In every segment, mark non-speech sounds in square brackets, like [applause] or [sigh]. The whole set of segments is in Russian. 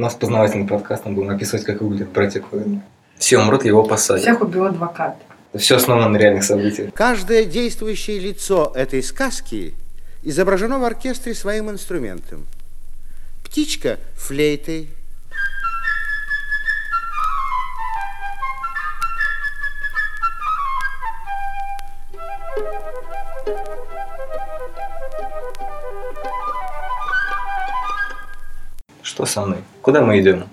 У нас познавательный подкаст, мы будем описывать, как выглядит братья Коэн. Все умрут, его посадят. Всех убил адвокат. Все основано на реальных событиях. Каждое действующее лицо этой сказки изображено в оркестре своим инструментом. Птичка – флейтой, Куда мы идем?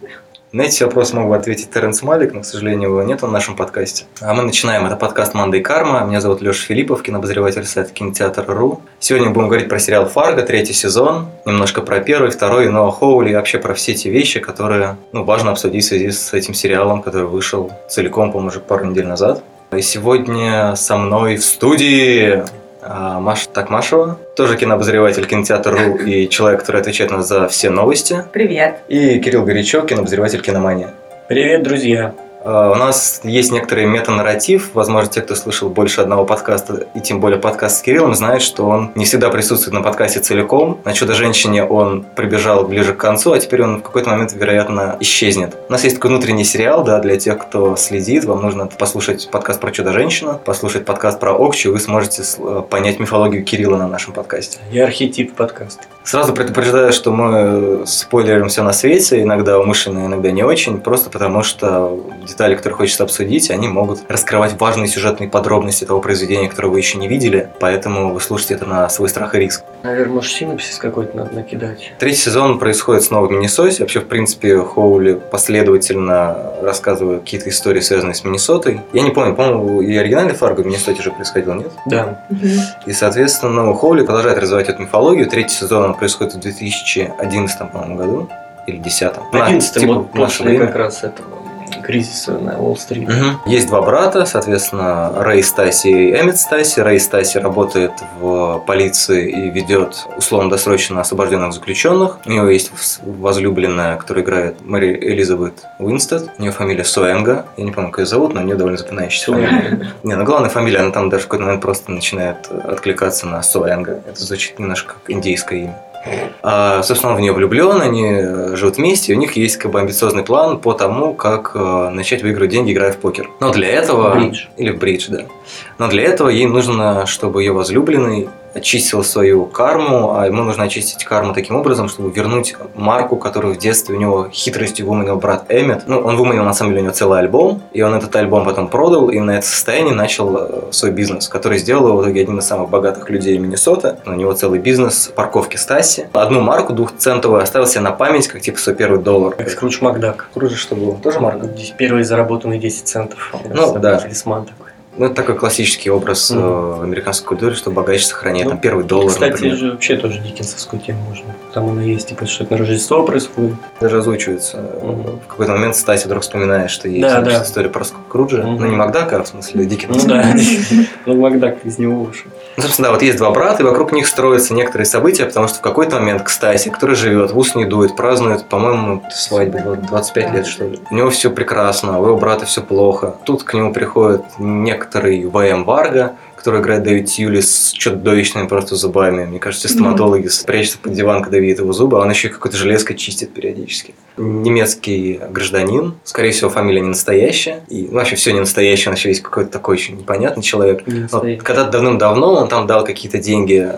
На эти вопросы мог бы ответить Теренс Малик, но, к сожалению, его нет в нашем подкасте. А мы начинаем. Это подкаст «Манда и карма». Меня зовут Леша Филиппов, кинообозреватель сайта кинотеатр.ру. Сегодня будем говорить про сериал «Фарго», третий сезон, немножко про первый, второй, Ноа Хоули и вообще про все эти вещи, которые ну, важно обсудить в связи с этим сериалом, который вышел целиком, по-моему, уже пару недель назад. И сегодня со мной в студии Маша Такмашева, тоже кинообозреватель кинотеатр.ру и человек, который отвечает нас за все новости. Привет. И Кирилл Горячок, кинообозреватель киномания. Привет, друзья. А, у нас есть некоторый метанарратив. Возможно, те, кто слышал больше одного подкаста, и тем более подкаст с Кириллом, знают, что он не всегда присутствует на подкасте целиком. На «Чудо-женщине» он прибежал ближе к концу, а теперь он в какой-то момент, вероятно, исчезнет. У нас есть такой внутренний сериал, да, для тех, кто следит. Вам нужно послушать подкаст про «Чудо-женщину», послушать подкаст про Окчу, и вы сможете понять мифологию Кирилла на нашем подкасте. Я архетип подкаста. Сразу предупреждаю, что мы спойлерим все на свете, иногда умышленно, иногда не очень, просто потому что детали, которые хочется обсудить, они могут раскрывать важные сюжетные подробности того произведения, которое вы еще не видели, поэтому вы слушаете это на свой страх и риск. Наверное, может, синопсис какой-то надо накидать. Третий сезон происходит снова в Миннесоте. Вообще, в принципе, Хоули последовательно рассказывает какие-то истории, связанные с Миннесотой. Я не помню, по-моему, и оригинальный Фарго в Миннесоте же происходил, нет? Да. И, соответственно, Хоули продолжает развивать эту мифологию. Третий сезон он происходит в 2011, по-моему, году. Или 2010. В 11 типа, вот после как раз этого кризиса на Уолл-стрит. Угу. Есть два брата, соответственно, Рэй Стаси и Эммет Стаси. Рэй Стаси работает в полиции и ведет условно-досрочно освобожденных заключенных. У него есть возлюбленная, которая играет Мэри Элизабет Уинстед. У нее фамилия Суэнга. Я не помню, как ее зовут, но у нее довольно запоминающаяся фамилия. Не, ну главная фамилия, она там даже в какой-то момент просто начинает откликаться на Суэнга. Это звучит немножко как индейское имя. А, собственно, он в нее влюблен, они живут вместе, и у них есть как бы амбициозный план по тому, как э, начать выигрывать деньги, играя в покер. Но для этого... Бридж. Или в бридж, да. Но для этого ей нужно, чтобы ее возлюбленный очистил свою карму, а ему нужно очистить карму таким образом, чтобы вернуть марку, которую в детстве у него хитростью выманил брат Эммет. Ну, он выманил, на самом деле, у него целый альбом, и он этот альбом потом продал, и на это состояние начал э, свой бизнес, который сделал его в итоге одним из самых богатых людей Миннесота. У него целый бизнес парковки Стаси. Одну марку двухцентовую оставил себе на память, как типа свой первый доллар. Как Скрудж Макдак. Круче, что было. Тоже марка? Первые заработанные 10 центов. Ну, да. Талисман такой. Ну, это такой классический образ mm-hmm. в американской культуре, что богач сохраняет ну, там первый доллар. Кстати, например. же вообще тоже диккенсовскую тему можно. Там она есть, типа, что это на Рождество происходит. Даже озвучивается. Mm-hmm. В какой-то момент Стаси вдруг вспоминаешь, что есть да, да. история про Скруджа. Mm-hmm. Ну, не Макдака, а в смысле Диккенса. Ну, да. [laughs] Ну, Макдак из него вышел. Ну, собственно, да, вот есть два брата, и вокруг них строятся некоторые события, потому что в какой-то момент к Стасе, который живет, в ус не дует, празднует, по-моему, свадьбу 25 лет, что ли. У него все прекрасно, у его брата все плохо. Тут к нему приходит некоторый ВМ Варга, который играет Дэвид Тьюли с чудовищными просто зубами. Мне кажется, стоматологи спрячутся под диван, когда видят его зубы, а он еще какой-то железкой чистит периодически. Немецкий гражданин, скорее всего, фамилия не настоящая, и ну, вообще все не настоящее, он еще есть какой-то такой очень непонятный человек. Вот, когда-то давным-давно он там дал какие-то деньги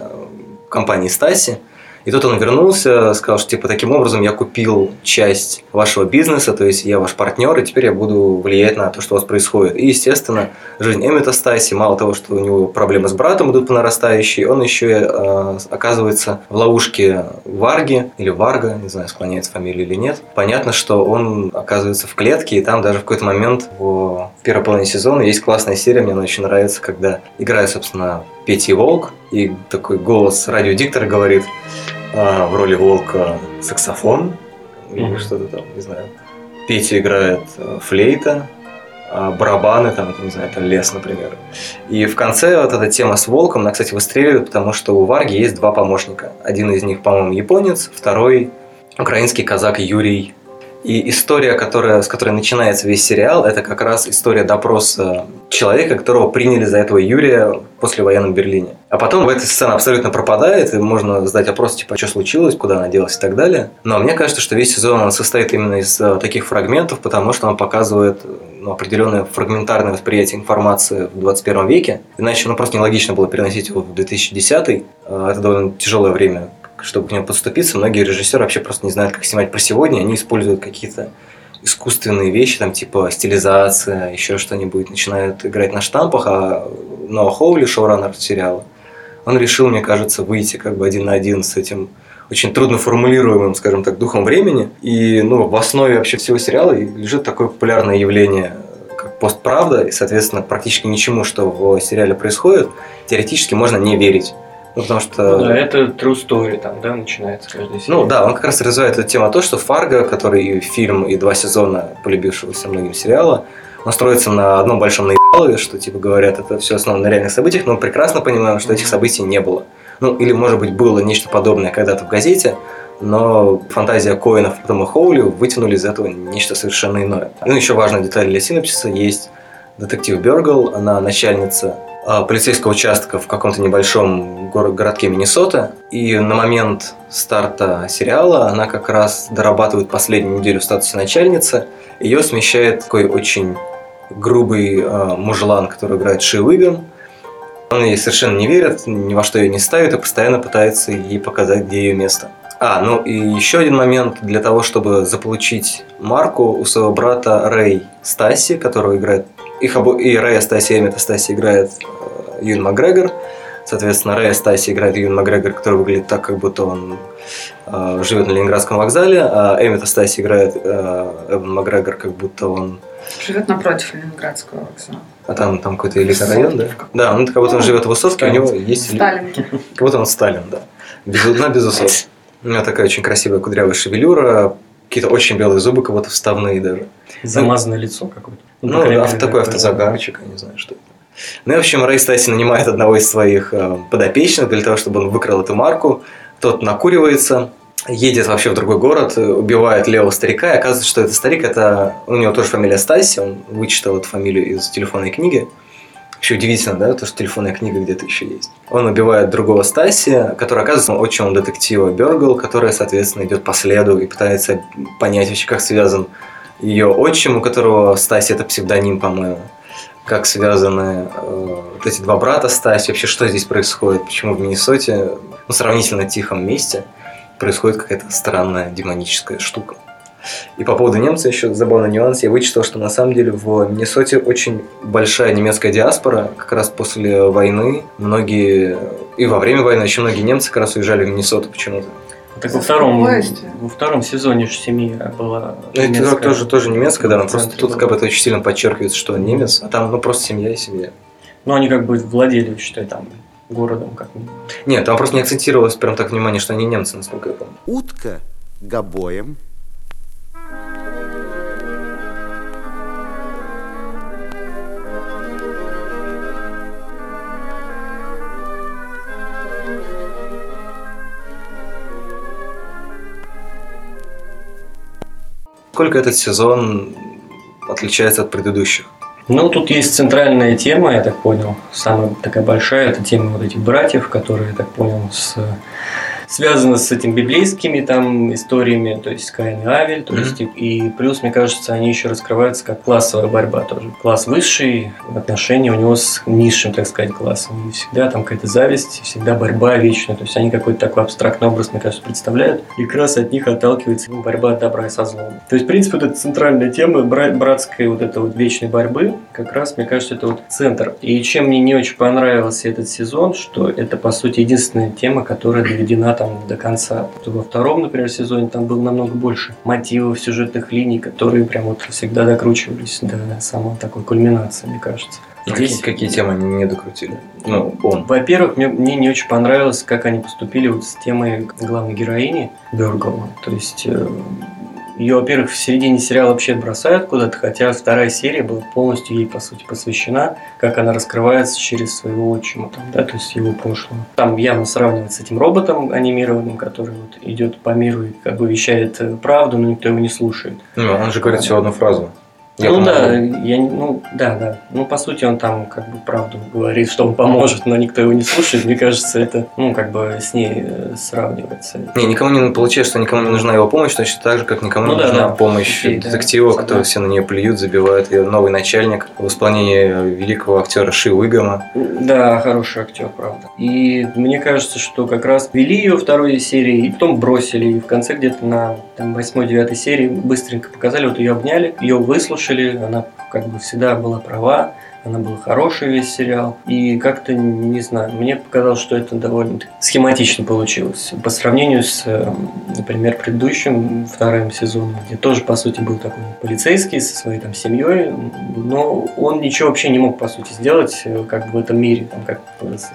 компании Стаси, и тут он вернулся, сказал, что типа таким образом я купил часть вашего бизнеса, то есть я ваш партнер, и теперь я буду влиять на то, что у вас происходит. И, естественно, жизнь Эммета Стаси, мало того, что у него проблемы с братом идут по нарастающей, он еще и э, оказывается в ловушке Варги, или Варга, не знаю, склоняется фамилия или нет. Понятно, что он оказывается в клетке, и там даже в какой-то момент в первой половине сезона есть классная серия, мне она очень нравится, когда играет, собственно, Петя Волк, и такой голос радиодиктора говорит а, в роли волка саксофон или mm-hmm. что-то там, не знаю. Петя играет э, флейта, а барабаны, там, не знаю, это лес, например. И в конце вот эта тема с волком, она, кстати, выстреливает, потому что у Варги есть два помощника. Один из них, по-моему, японец, второй украинский казак Юрий И история, которая, с которой начинается весь сериал, это как раз история допроса человека, которого приняли за этого Юрия после военном Берлине. А потом в этой сцене абсолютно пропадает, и можно задать вопрос, типа, что случилось, куда она делась и так далее. Но мне кажется, что весь сезон он состоит именно из э, таких фрагментов, потому что он показывает ну, определенное фрагментарное восприятие информации в 21 веке. Иначе ну, просто нелогично было переносить его в 2010 э, Это довольно тяжелое время, чтобы к нему подступиться. Многие режиссеры вообще просто не знают, как снимать про сегодня. Они используют какие-то искусственные вещи, там типа стилизация, еще что-нибудь, начинают играть на штампах, а Ноа Хоули, шоураннер сериала, он решил, мне кажется, выйти как бы один на один с этим очень трудно формулируемым, скажем так, духом времени. И ну, в основе вообще всего сериала лежит такое популярное явление, как постправда, и, соответственно, практически ничему, что в сериале происходит, теоретически можно не верить. Ну, потому что... Ну, да, это true story там, да, начинается каждый серия. Ну, да, он как раз развивает эту тему то, что Фарго, который и фильм, и два сезона полюбившегося многим сериала, он строится на одном большом наебалове, что, типа, говорят, это все основано на реальных событиях, но мы прекрасно понимаем, что этих событий не было. Ну, или, может быть, было нечто подобное когда-то в газете, но фантазия Коинов и Тома Хоули вытянули из этого нечто совершенно иное. Ну, еще важная деталь для синопсиса есть детектив Бергл, она начальница а, полицейского участка в каком-то небольшом горо- городке Миннесота. И на момент старта сериала она как раз дорабатывает последнюю неделю в статусе начальницы. Ее смещает такой очень грубый э, мужлан, который играет Ши Уиган. Он ей совершенно не верит, ни во что ее не ставит и постоянно пытается ей показать, где ее место. А, ну и еще один момент. Для того, чтобы заполучить марку у своего брата Рэй Стаси, которого играет... Их обо... И Рэй Стаси, и Эммета Стаси играет э, Юн Макгрегор. Соответственно, Рэй Стаси играет Юн Макгрегор, который выглядит так, как будто он э, живет на Ленинградском вокзале, а Эммета Стаси играет э, Эбн Макгрегор, как будто он Живет напротив Ленинградского вокзала. а там, там какой-то элитный район, да? Да, он как будто он живет в Высоцке, у него есть... Сталинки. Как будто он Сталин, да. Без, на без усов. У него такая очень красивая кудрявая шевелюра, какие-то очень белые зубы, как будто вставные даже. Замазанное лицо какое-то. Ну, крайней да, такой автозагарчик, я не знаю, что это. Ну и, в общем, Рэй Стаси нанимает одного из своих э, подопечных для того, чтобы он выкрал эту марку. Тот накуривается, едет вообще в другой город, э, убивает левого старика, и оказывается, что этот старик, это у него тоже фамилия Стаси, он вычитал эту фамилию из телефонной книги. Вообще удивительно, да, то, что телефонная книга где-то еще есть. Он убивает другого Стаси, который оказывается отчимом детектива Бергл, которая, соответственно, идет по следу и пытается понять вообще, как связан ее отчим, у которого Стаси это псевдоним, по-моему. Как связаны э, вот эти два брата Стаси, вообще что здесь происходит, почему в Миннесоте, ну, сравнительно тихом месте, происходит какая-то странная демоническая штука. И по поводу немца еще забавный нюанс. Я вычитал, что на самом деле в Миннесоте очень большая немецкая диаспора. Как раз после войны многие, и во время войны еще многие немцы как раз уезжали в Миннесоту почему-то. Так во втором, во втором сезоне же семья была Ну, это немецкая. тоже, тоже немецкая, да, но просто тут как бы это очень сильно подчеркивается, что он немец, а там ну просто семья и семья. Ну, они как бы владели, считай, там, городом как минимум. Нет, там просто не акцентировалось прям так внимание, что они немцы, насколько я помню. Утка гобоем, Сколько этот сезон отличается от предыдущих? Ну, тут есть центральная тема, я так понял, самая такая большая, это тема вот этих братьев, которые, я так понял, с, связаны с этими библейскими там историями, то есть Каин и Авель, то Мгм. есть и, и плюс, мне кажется, они еще раскрываются как классовая борьба тоже. Класс высший, отношения у него с низшим, так сказать, классом. И всегда там какая-то зависть, всегда борьба вечная. То есть они какой-то такой абстрактный образ, мне кажется, представляют. И как раз от них отталкивается ну, борьба добра со злом. То есть, в принципе, вот эта центральная тема бра- братской вот этой вот вечной борьбы, как раз, мне кажется, это вот центр. И чем мне не очень понравился этот сезон, что это, по сути, единственная тема, которая доведена там до конца. Во втором, например, сезоне там было намного больше мотивов, сюжетных линий, которые прям вот всегда докручивались до самой такой кульминации, мне кажется. Здесь Какие, какие темы они не докрутили? Ну, он. во-первых, мне, мне не очень понравилось, как они поступили вот с темой главной героини Бергл. То есть, э, Ее, во-первых, в середине сериала вообще бросают куда-то, хотя вторая серия была полностью ей, по сути, посвящена, как она раскрывается через своего отчима, там, да, то есть его прошлого. Там явно сравнивать с этим роботом анимированным, который вот идет по миру и как бы вещает э, правду, но никто его не слушает. Ну, он же говорит всего одну фразу. Я ну помогу. да, я, ну да, да. Ну по сути он там как бы правду говорит, что он поможет, но никто его не слушает. Мне кажется, это ну как бы с ней э, сравнивается. Не, никому не получается, что никому не нужна его помощь, точно так же, как никому Ну не да, нужна да. помощь да, детектива, согласен. который все на нее плюют, забивают. Ее новый начальник в исполнении великого актера Ши Уигама. Да, хороший актер, правда. И мне кажется, что как раз вели ее второй серии, и потом бросили. И в конце где-то на там, 8-9 серии быстренько показали, вот ее обняли, ее выслушали, она как бы всегда была права, она была хорошая весь сериал. И как-то, не знаю, мне показалось, что это довольно схематично получилось. По сравнению с, э, например, предыдущим вторым сезоном, где тоже, по сути, был такой полицейский со своей там семьей, но он ничего вообще не мог, по сути, сделать э, как бы в этом мире. Там, как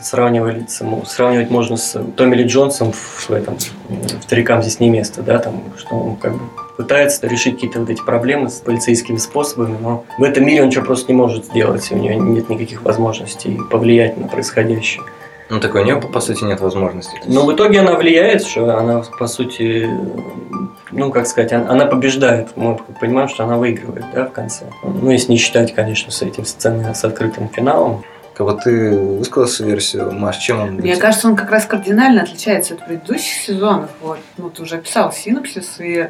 сравнивали, сравнивать можно с Томми Ли Джонсом в, в этом в «Старикам здесь не место», да, там, что он как бы пытается решить какие-то вот эти проблемы с полицейскими способами, но в этом мире он ничего просто не может сделать, у него нет никаких возможностей повлиять на происходящее. Ну, такой у нее, по сути, нет возможности. Но в итоге она влияет, что она, по сути, ну, как сказать, она, она побеждает. Мы понимаем, что она выигрывает, да, в конце. Ну, если не считать, конечно, с этим сценой с открытым финалом. Как вот ты высказал свою версию, Маш, чем он... Мне кажется, он как раз кардинально отличается от предыдущих сезонов. Вот, ну, ты уже писал синопсис, и,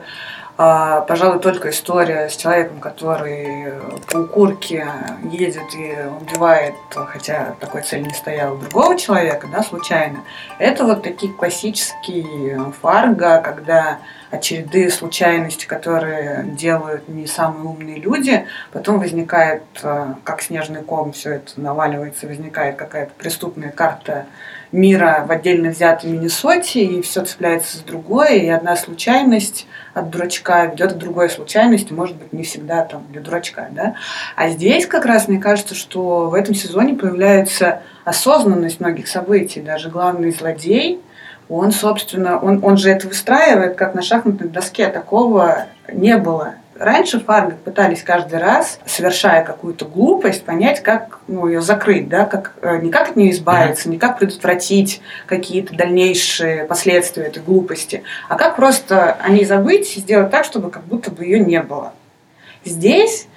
а, пожалуй, только история с человеком, который по укурке едет и убивает, хотя такой цели не стояла, другого человека, да, случайно. Это вот такие классические фарго, когда от череды случайностей, которые делают не самые умные люди, потом возникает, э, как снежный ком, все это наваливается, возникает какая-то преступная карта мира в отдельно взятой Миннесоте, и все цепляется с другой, и одна случайность от дурачка ведет к другой случайности, может быть, не всегда там для дурачка, да. А здесь как раз, мне кажется, что в этом сезоне появляется осознанность многих событий, даже главный злодей, он, собственно, он, он же это выстраивает, как на шахматной доске, такого не было. Раньше Фарго пытались каждый раз, совершая какую-то глупость, понять, как ну, ее закрыть, да, как, э, не как от нее избавиться, не как предотвратить какие-то дальнейшие последствия этой глупости, а как просто о ней забыть и сделать так, чтобы как будто бы ее не было. Здесь,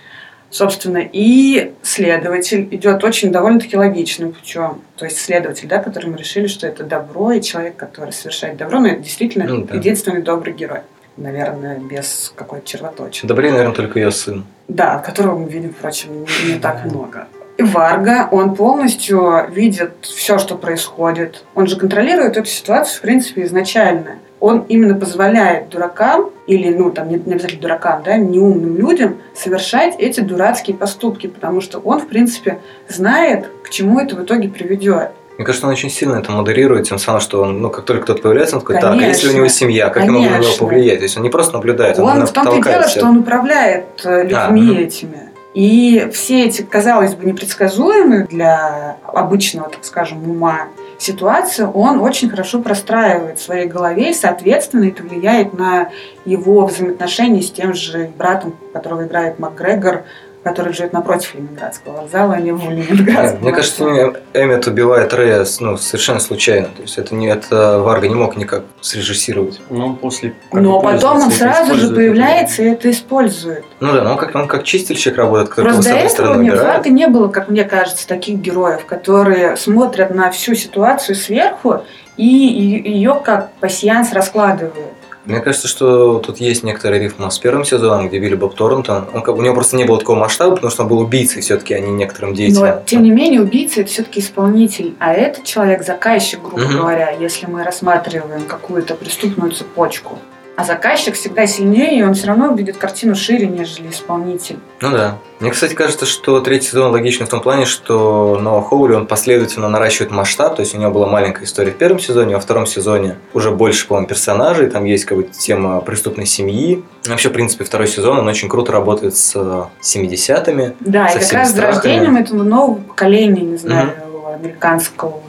собственно, и следователь идет очень довольно-таки логичным путем. То есть следователь, да, который мы решили, что это добро, и человек, который совершает добро, но это действительно Ну да. единственный добрый герой. Наверное, без какой-то червоточины. Добрее, наверное, только ее сын. Да, которого мы видим, впрочем, не, не так много. И Варга, он полностью видит все, что происходит. Он же контролирует эту ситуацию, в принципе, изначально. Он именно позволяет дуракам, или, ну, там, не, не обязательно дуракам, да, неумным людям совершать эти дурацкие поступки, потому что он, в принципе, знает, к чему это в итоге приведет. Мне кажется, он очень сильно это модерирует, тем самым, что он, ну, как только кто-то появляется, он такой, так, а Конечно. если у него семья, как я могу на него Конечно. повлиять? То есть он не просто наблюдает, он, Он в том-то и дело, что он управляет э, людьми А, этими. И все эти, казалось бы, непредсказуемые для обычного, так скажем, ума ситуации, он очень хорошо простраивает в своей голове, и, соответственно, это влияет на его взаимоотношения с тем же братом, которого играет МакГрегор, который живет напротив Ленинградского вокзала, а не в Ленинградском. Мне кажется. Эм- Эммет убивает Рэя ну, совершенно случайно. То есть это, не, это Варга не мог никак срежиссировать. Но после... Но потом он сразу же появляется и это использует. Ну да, но он как, он как чистильщик работает, который Просто с до этого стороны у. Фарго не было, как мне кажется, таких героев, которые смотрят на всю ситуацию сверху и ее как пассианс раскладывают. Мне кажется, что тут есть некоторый рифм с первым сезоном, где Билли Боб Торнтон. Он, у него просто не было такого масштаба, потому что он был убийцей все-таки, а не некоторым деятелем. Но, тем не менее, убийца – это все-таки исполнитель, а этот человек – заказчик, грубо Мгм. говоря, если мы рассматриваем какую-то преступную цепочку. А заказчик всегда сильнее, и он все равно видит картину шире, нежели исполнитель. Ну да. Мне, кстати, кажется, что третий сезон логичный в том плане, что Ноа Хоули, он последовательно наращивает масштаб, то есть у него была маленькая история в первом сезоне, а во втором сезоне уже больше, по-моему, персонажей, там есть как бы тема преступной семьи. Вообще, в принципе, второй сезон, он очень круто работает с э, 70-ми. Да, Со и как раз с рождением этого нового поколения, не знаю, американского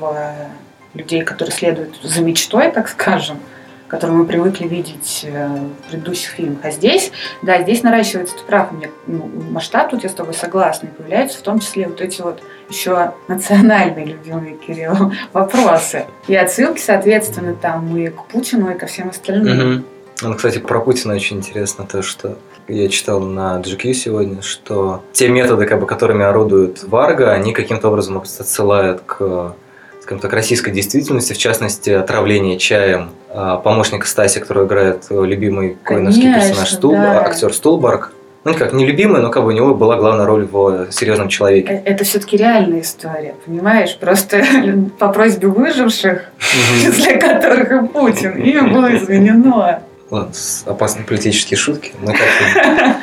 людей, которые следуют за мечтой, так скажем, который мы привыкли видеть э, в предыдущих фильмах. А здесь, да, здесь наращивается, ты прав, меня ну, масштаб тут я с тобой согласна, и появляются в том числе вот эти вот еще национальные любимые Кириллом [laughs] вопросы. И отсылки, соответственно, там и к Путину, и ко всем остальным. Мгм. Ну, кстати, про Путина очень интересно то, что я читал на GQ сегодня, что те методы, как бы, которыми орудует Варга, они каким-то образом отсылают к скажем так, российской действительности, в частности, отравление чаем а, помощника Стаси, который играет э, любимый коиновский персонаж Стул, да. актер Стулбарг. Ну, никак не любимый, но как бы у него была главная роль в «Серьезном человеке». Э, Это все-таки реальная история, понимаешь? Просто [laughs] по просьбе выживших, числе которых и Путин, им было изменено. Ладно, опасные политические шутки. Мы как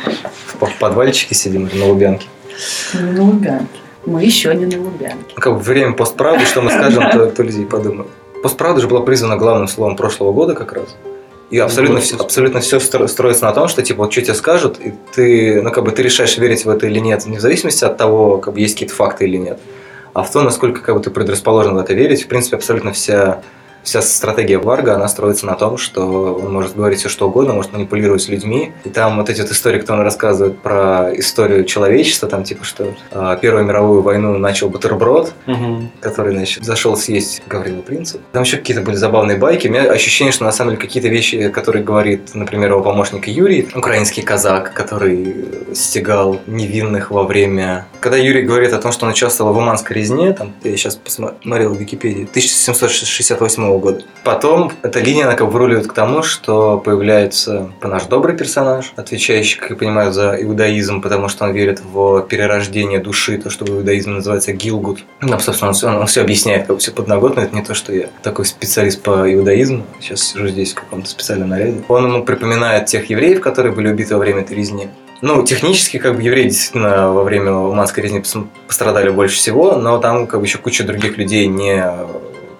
[laughs] в подвальчике сидим на Лубянке. На Лубянке. Мы еще не на Лубянке. Ну, Как бы время постправды, что мы скажем, то, то люди и подумают. Постправда же была признана главным словом прошлого года как раз. И абсолютно, Вот, все, абсолютно все строится на том, что типа вот что тебе скажут, и ты, ну как бы ты решаешь верить в это или нет, не в зависимости от того, как бы есть какие-то факты или нет, а в том, насколько как бы ты предрасположен в это верить. В принципе, абсолютно вся вся стратегия Варга, она строится на том, что он может говорить все что угодно, может манипулировать людьми. И там вот эти вот истории, кто он рассказывает про историю человечества, там типа, что э, Первую мировую войну начал бутерброд, Мгм. который, значит, зашел съесть Гаврила Принца. Там еще какие-то были забавные байки. У меня ощущение, что на самом деле какие-то вещи, которые говорит, например, его помощник Юрий, украинский казак, который стегал невинных во время... Когда Юрий говорит о том, что он участвовал в Уманской резне, там, я сейчас посмотрел в Википедии, 1768 года. Потом эта линия, она как бы выруливает к тому, что появляется наш добрый персонаж, отвечающий, как я понимаю, за иудаизм, потому что он верит в перерождение души, то, что в иудаизме называется гилгут. Ну, собственно, он все, он все объясняет, как бы все подноготно. Это не то, что я такой специалист по иудаизму. Сейчас сижу здесь в каком-то специальном наряде. Он ему припоминает тех евреев, которые были убиты во время этой резни. Ну, технически, как бы, евреи действительно во время Уманской резни пос- пострадали больше всего, но там, как бы, еще куча других людей не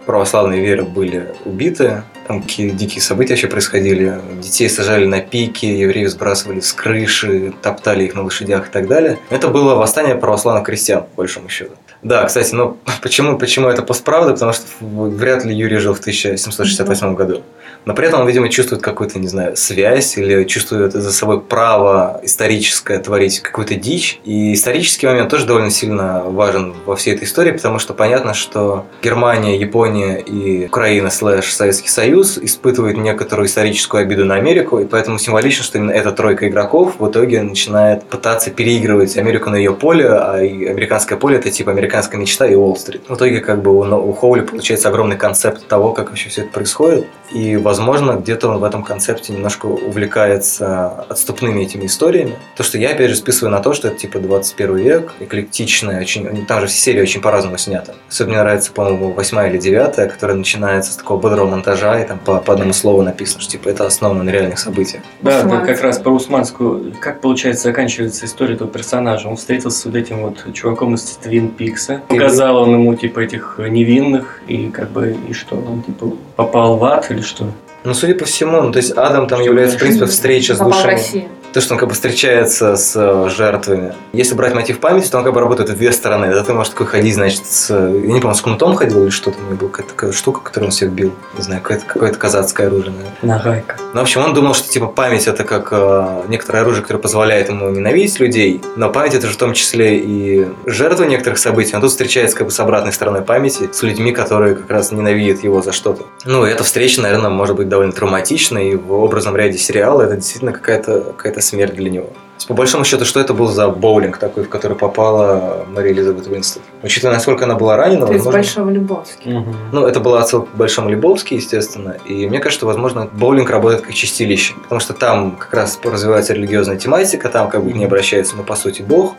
православной веры были убиты. Там какие дикие события вообще происходили. Детей сажали на пики, евреев сбрасывали с крыши, топтали их на лошадях и так далее. Это было восстание православных крестьян, по большому счету. Да, кстати, но [laughs] почему, почему это постправда? Потому что вряд ли Юрий жил в 1768 году. Но при этом он, видимо, чувствует какую-то, не знаю, связь или чувствует за собой право историческое творить какую-то дичь. И исторический момент тоже довольно сильно важен во всей этой истории, потому что понятно, что Германия, Япония и Украина слэш Советский Союз испытывают некоторую историческую обиду на Америку, и поэтому символично, что именно эта тройка игроков в итоге начинает пытаться переигрывать Америку на ее поле, а американское поле это типа американская мечта и Уолл-стрит. В итоге как бы у, у Хоули получается огромный концепт того, как вообще все это происходит, и возможно где-то он в этом концепте немножко увлекается отступными этими историями. То, что я опять же списываю на то, что это типа 21 век, эклектичная, очень, там же все серии очень по-разному сняты. Особенно мне нравится, по-моему, восьмая или девятая, которая начинается с такого бодрого монтажа, и там по, по одному слову написано, что типа это основано на реальных событиях. Да, Усманский. как раз про Усманскую. Как, получается, заканчивается история этого персонажа? Он встретился с вот этим вот чуваком из Твин Пикса. Показал он ему, типа, этих невинных, и как бы, и что, он, типа, попал в ад или что? Ну, судя по всему, ну, то есть Адам там Что является, в принципе, встреча с Попал в душами. То, что он как бы встречается с э, жертвами. Если брать мотив памяти, то он как бы работает в две стороны. Это ты можешь такой ходить, значит, с... Я не помню, с кнутом ходил или что-то. У него была какая-то такая штука, которую он всех бил. Не знаю, какое-то, какое-то казацкое оружие, наверное. Нагайка. Ну, в общем, он думал, что типа память это как э, некоторое оружие, которое позволяет ему ненавидеть людей, но память это же в том числе и жертва некоторых событий. Он тут встречается как бы с обратной стороной памяти, с людьми, которые как раз ненавидят его за что-то. Ну, и эта встреча, наверное, может быть довольно травматичной, и в образном ряде сериала это действительно какая-то какая смерть для него. То есть, По большому счету, что это был за боулинг такой, в который попала Мария Элизабет Уинстон? Учитывая, насколько она была ранена, Это из возможно... Большого Любовски. Ну, это была отсылка к Большому Лебовски, естественно. И мне кажется, возможно, боулинг работает как чистилище. Потому что там как раз развивается религиозная тематика, там как бы не обращается, ну, по сути, Бог,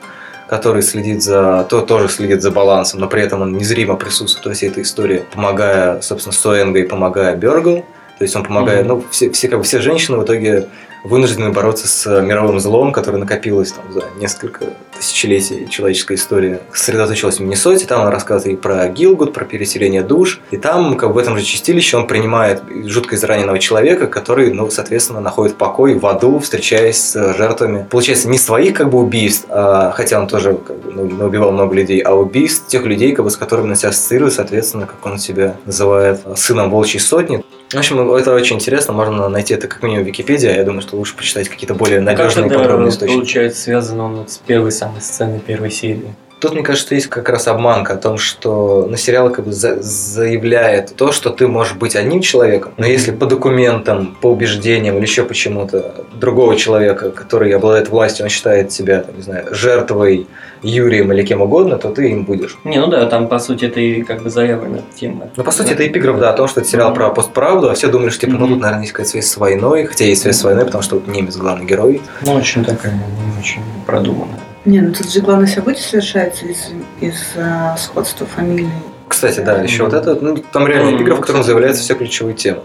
который следит за... То, тоже следит за балансом, но при этом он незримо присутствует во всей этой истории, помогая, собственно, Суэнго и помогая Бергл. То есть он помогает... Мгм. Ну, все, все, как бы, все женщины в итоге вынуждены бороться с мировым злом, которое накопилось там за несколько тысячелетий человеческой истории. Сосредоточилась в Миннесоте, там он рассказывает и про Гилгуд, про переселение душ. И там, как в этом же чистилище, он принимает жутко израненного человека, который, ну, соответственно, находит покой в аду, встречаясь с жертвами. Получается, не своих как бы убийств, а, хотя он тоже как бы, ну, убивал много людей, а убийств тех людей, как бы, с которыми он себя ассоциирует, соответственно, как он себя называет, сыном волчьей сотни. В общем, это очень интересно, можно найти это как минимум в Википедии, а я думаю, что лучше почитать какие-то более надежные как и подробные это, источники. получается, связан он вот с первой самой сцены первой серии? Тут, мне кажется, есть как раз обманка о том, что ну, сериал как бы за- заявляет то, что ты можешь быть одним человеком, но если по документам, по убеждениям или еще почему-то другого человека, который обладает властью, он считает себя, там, не знаю, жертвой, Юрием или кем угодно, то ты им будешь. Не, ну да, там, по сути, это и как бы заявлена тема. Ну, по сути, это эпиграф, да, о том, что это сериал про постправду, а все думали, что, типа, ну, Мгм. тут, наверное, есть какая-то связь с войной, хотя есть связь с войной, потому что вот немец главный герой. Ну, очень такая, не очень продуманная. Не, ну тут же главное событие совершается из, из а, сходства фамилий. Кстати, да, еще Мгм. вот это, ну, там реально Мгм. эпиграф, в котором заявляются все ключевые темы.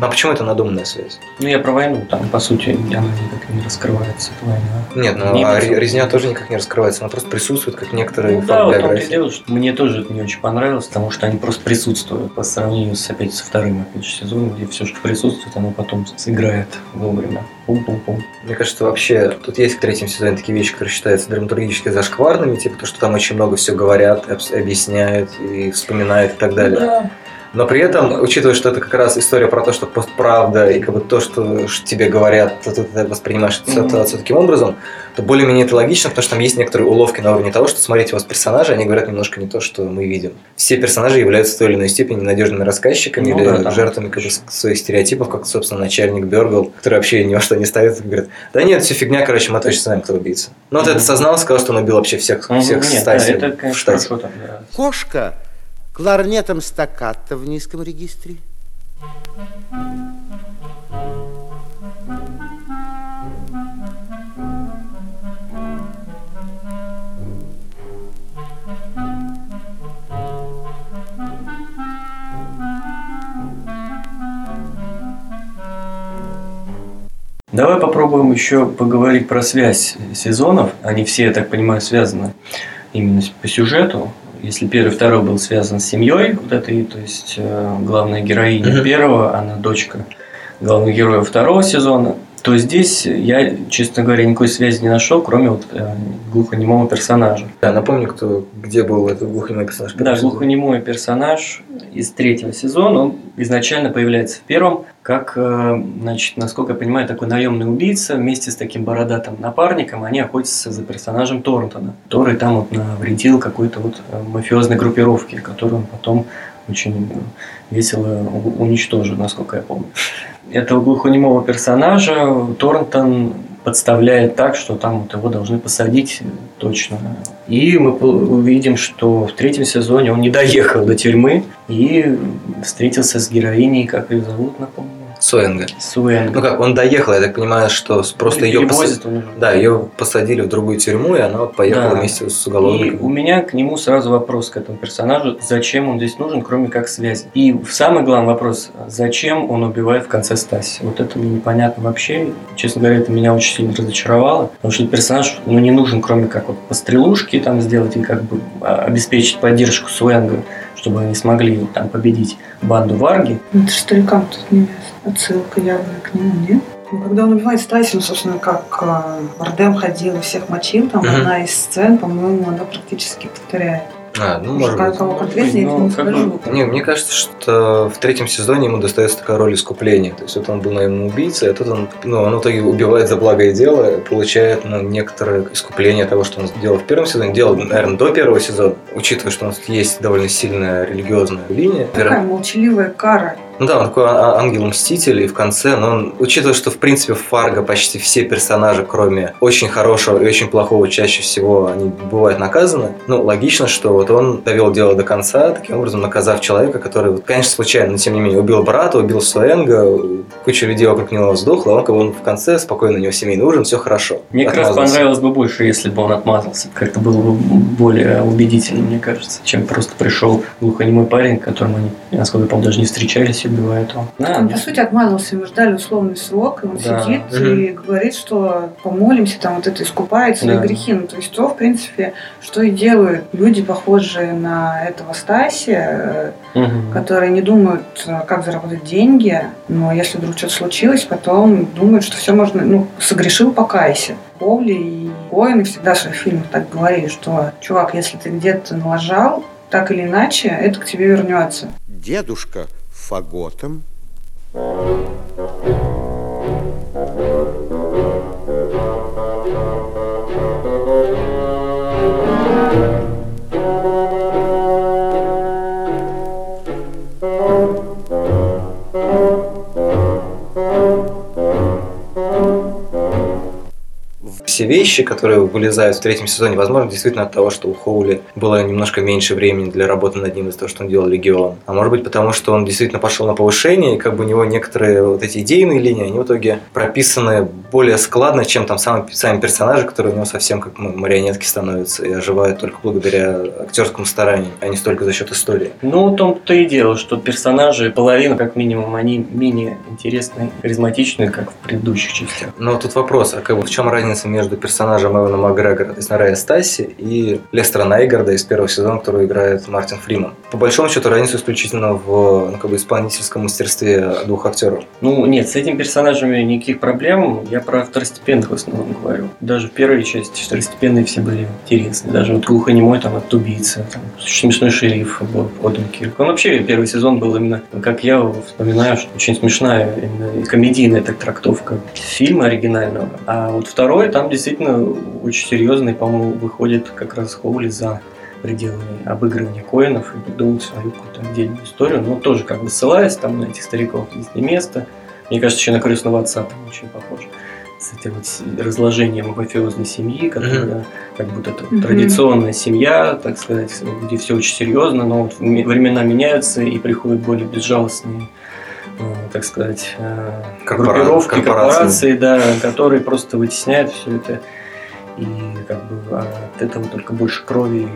А почему это надуманная связь? Ну, я про войну, там, по сути, она никак не раскрывается, эта война. Нет, ну, Немец. а ре- резня тоже никак не раскрывается, она просто присутствует, как некоторые Ну факт да, вот биографии. дело, что мне тоже это не очень понравилось, потому что они просто присутствуют по сравнению с, опять, со вторым опять же, сезоном, где все, что присутствует, оно потом сыграет вовремя. Пум-пум-пум. Мне кажется, вообще, тут есть в третьем сезоне такие вещи, которые считаются драматургически зашкварными, типа то, что там очень много все говорят, объясняют и вспоминают и так далее. Да. Но при этом, учитывая, что это как раз история про то, что постправда и как бы то, что тебе говорят, то ты воспринимаешь эту ситуацию таким образом, то более-менее это логично, потому что там есть некоторые уловки на уровне того, что смотрите, у вас персонажи, они говорят немножко не то, что мы видим. Все персонажи являются в той или иной степени ненадежными рассказчиками Ну или да, там жертвами как бы, с- своих стереотипов, как, собственно, начальник Бергл, который вообще ни во что не ставит, и говорит, да нет, все фигня, короче, мы точно знаем, кто убийца. Ну вот Мгм. это сознал, сказал, что он убил вообще всех, Мгм, всех Нет, да, это, конечно, штате. да. Кошка кларнетом стаккато в низком регистре. Давай попробуем еще поговорить про связь сезонов. Они все, я так понимаю, связаны именно по сюжету. Если первый, второй был связан с семьей, вот этой, то есть э, главная героиня Мгм. первого, она дочка главного героя второго сезона, то здесь я, честно говоря, никакой связи не нашел, кроме вот э, глухонемого персонажа. Да, напомню, кто, где был этот глухонемой персонаж. Да, сезона. глухонемой персонаж из третьего сезона, он изначально появляется в первом, как, э, значит, насколько я понимаю, такой наемный убийца вместе с таким бородатым напарником, они охотятся за персонажем Торнтона, который там вот навредил какой-то вот э, мафиозной группировке, которую он потом очень весело уничтожил, насколько я помню. Этого глухонемого персонажа Торнтон подставляет так, что там вот его должны посадить э, точно. И мы увидим, что в третьем сезоне он не доехал до тюрьмы и встретился с героиней, как ее зовут, напомню. Суэнга. Суэнг. Ну как, он доехал, я так понимаю, что просто ее уже. Да, ее посадили в другую тюрьму, и она вот поехала Да. вместе с И у меня к нему сразу вопрос, к этому персонажу, зачем он здесь нужен, кроме как связи. И самый главный вопрос, зачем он убивает в конце Стаси. Вот это мне непонятно вообще. Честно говоря, это меня очень сильно разочаровало, потому что персонаж ну, не нужен, кроме как вот пострелушки там сделать и как бы а, обеспечить поддержку Суэнга, чтобы они смогли там победить банду Варги. Ну, Это старикам тут не отсылка явная к нему, нет? Ну, когда он убивает Стаси, ну, собственно, как э, Бардем ходил и всех мочил, там Мгм. одна из сцен, по-моему, она практически повторяет. А, ну, может как- быть. конкретнее, я Ну, не как бы- скажу. Не, мне кажется, что в третьем сезоне ему достается такая роль искупления. То есть вот он был наемным убийцей, а тут он, ну, он в итоге убивает за благое дело, получает ну, некоторое искупление того, что он сделал в первом сезоне, делал, наверное, до первого сезона, учитывая, что у нас есть довольно сильная религиозная линия. Такая молчаливая кара. Ну да, он такой а- ангел-мститель, и в конце, но он, учитывая, что, в принципе, в Фарго почти все персонажи, кроме очень хорошего и очень плохого, чаще всего они бывают наказаны, ну, логично, что вот он довел дело до конца, таким образом наказав человека, который, вот, конечно, случайно, но тем не менее, убил брата, убил Суэнга, куча людей вокруг него сдохла, а он, он в конце спокойно, у него семейный ужин, все хорошо. Мне как раз понравилось бы больше, если бы он отмазался. Как-то было бы более убедительно, мне кажется, чем просто пришел глухонемой парень, которому они, насколько я помню, даже не встречались и убивают его. Да, Он, по сути, отмазался, мы ждали условный срок, и он Да. сидит Мгм. и говорит, что помолимся, там вот это искупает свои Да. грехи. Ну, то есть то, в принципе, что и делают люди, похожие на этого Стасия, Мгм. которые не думают, э, как заработать деньги, но если вдруг что-то случилось, потом думают, что все можно, ну, согрешил, покайся. Повли и воины всегда в своих фильмах так говорили, что, чувак, если ты где-то налажал, так или иначе, это к тебе вернется. Дедушка Fagotam. Все вещи, которые вылезают в третьем сезоне, возможно, действительно от того, что у Хоули было немножко меньше времени для работы над ним из-за того, что он делал Легион. А может быть, потому что он действительно пошел на повышение, и как бы у него некоторые вот эти идейные линии, они в итоге прописаны более складно, чем там сами, сами персонажи, которые у него совсем как ну, марионетки становятся и оживают только благодаря актерскому старанию, а не столько за счет истории. Ну, в том-то и дело, что персонажи, половина как минимум, они менее интересные, харизматичные, как в предыдущих частях. Но тут вопрос, а как бы в чем разница между между персонажем Эвана Макгрегора, то есть Нарая Стасси, и Лестера Найгарда из первого сезона, который играет Мартин Фриман. По большому счету, разница исключительно в ну, как бы исполнительском мастерстве двух актеров. Ну, нет, с этими персонажами никаких проблем. Я про второстепенных в основном говорю. Даже в первой части второстепенные все были интересны. Даже вот глухонемой там от убийцы, там, смешной шериф был Оден Кирк. Он вообще первый сезон был именно, как я вспоминаю, что очень смешная именно комедийная так трактовка фильма оригинального. А вот второй, там действительно очень серьезный, по-моему, выходит как раз Хоули за пределы обыгрывания коинов и придумать свою какую-то отдельную историю, но тоже как бы ссылаясь там на этих стариков есть не место. Мне кажется, еще на крестного отца там очень похож. С этим вот разложением мафиозной семьи, которая mm-hmm. как будто это mm-hmm. традиционная семья, так сказать, где все очень серьезно, но вот времена меняются и приходят более безжалостные так сказать, э, Корпора... группировки, корпорации. корпорации, да, которые просто вытесняют все это. И как бы от этого только больше крови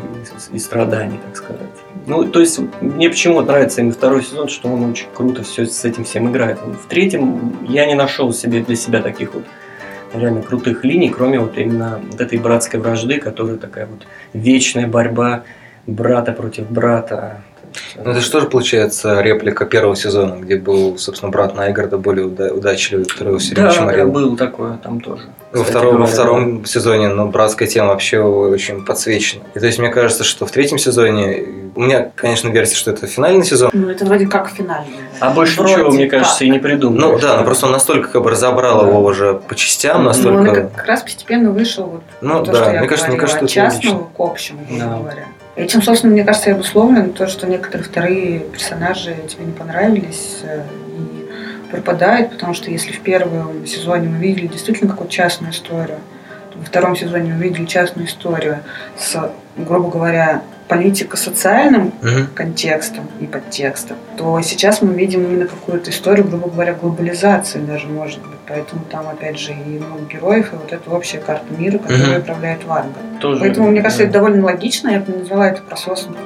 и, и страданий, так сказать. Ну, то есть, мне почему нравится именно второй сезон, что он очень круто все с этим всем играет. В третьем я не нашел себе для себя таких вот реально крутых линий, кроме вот именно вот этой братской вражды, которая такая вот вечная борьба брата против брата, ну, это что же получается реплика первого сезона, где был, собственно, брат Найгарда более удачливый, который его все время да, чморил. Да, был такое там тоже. Во втором, во втором сезоне, ну, братская тема вообще очень подсвечена. И то есть, мне кажется, что в третьем сезоне, у меня, конечно, версия, что это финальный сезон. Ну, это вроде как финальный. А больше вроде ничего, мне кажется, как. и не придумал. Ну, да, но просто он настолько как бы разобрал да. его уже по частям, настолько... Ну, он как раз постепенно вышел вот ну, то, да, что я мне кажется, говорила, мне кажется, от частного к общему, да. говоря. Этим, собственно, мне кажется, и обусловлено то, что некоторые вторые персонажи тебе не понравились э, и пропадают, потому что если в первом сезоне мы видели действительно какую-то частную историю, то во втором сезоне мы видели частную историю с, грубо говоря, политико-социальным угу. контекстом и подтекстом, то сейчас мы видим именно какую-то историю, грубо говоря, глобализации даже, может быть. Поэтому там, опять же, и много героев, и вот эта общая карта мира, которую угу. управляет Варга. Тоже, Поэтому, мне кажется, это довольно логично, я бы назвала это прососом.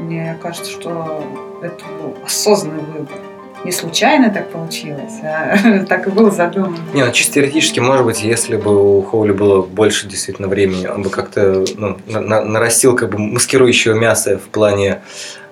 Мне кажется, что это был осознанный выбор не случайно так получилось, а [laughs] так и было задумано. Не, ну чисто теоретически, может быть, если бы у Хоули было больше действительно времени, он бы как-то ну, на нарастил как бы маскирующего мяса в плане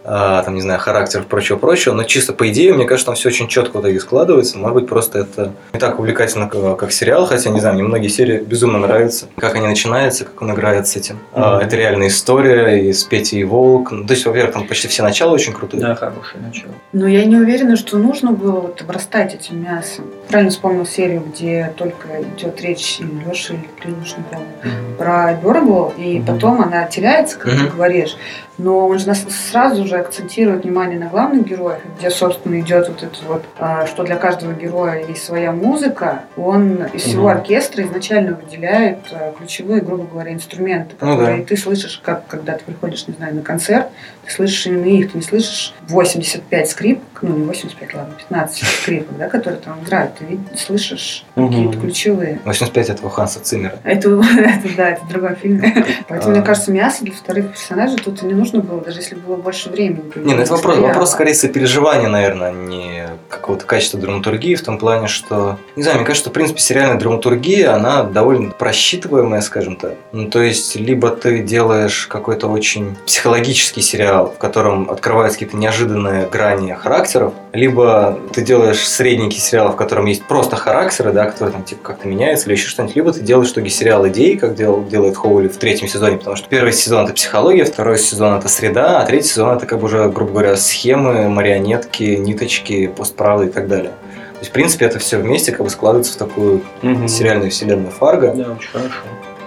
там, не знаю, характеров, прочего-прочего, но чисто по идее, мне кажется, там все очень четко в итоге складывается. Может быть, просто это не так увлекательно, как сериал, хотя, не знаю, мне многие серии безумно нравятся. Как они начинаются, как он играет с этим. Mm-hmm. Это реальная история, и с Петей и Волк. Ну, то есть, во-первых, там почти все начала очень крутые. Да, хорошее начало. Но я не уверена, что нужно было вот обрастать этим мясом. Правильно вспомнил серию, где только идет речь или Леша, или не помню, mm-hmm. про Бёрбл, и mm-hmm. потом она теряется, как mm-hmm. ты говоришь но он же нас сразу же акцентирует внимание на главных героях, где, собственно, идет вот это вот, а, что для каждого героя есть своя музыка, он из всего оркестра изначально выделяет а, ключевые, грубо говоря, инструменты, которые ну, да. ты слышишь, как когда ты приходишь, не знаю, на концерт, ты слышишь именно их, ты не слышишь 85 скрипок, ну не 85, ладно, 15 скрипок, да, которые там играют, ты слышишь какие-то ключевые. 85 этого Ханса Циммера. Это, [laughs] это да, это другой фильм. [laughs] Поэтому, мне кажется, мясо для вторых персонажей тут и не нужно было, даже если было больше времени. Не, ну это вопрос, вопрос скорее сопереживания, наверное, не какого-то качества драматургии в том плане, что, не знаю, мне кажется, что, в принципе, сериальная драматургия, она довольно просчитываемая, скажем так. Ну, то есть, либо ты делаешь какой-то очень психологический сериал, в котором открываются какие-то неожиданные грани характеров, либо ты делаешь средненький сериал, в котором есть просто характеры, да, которые там типа как-то меняются или еще что-нибудь, либо ты делаешь что сериал идей, как делал, делает Хоули в третьем сезоне, потому что первый сезон это психология, второй сезон это среда, а третий сезон это как бы уже, грубо говоря, схемы, марионетки, ниточки, постправды и так далее. есть, в принципе, это все вместе как бы складывается в такую Мгм. сериальную вселенную Фарго. Да, очень хорошо.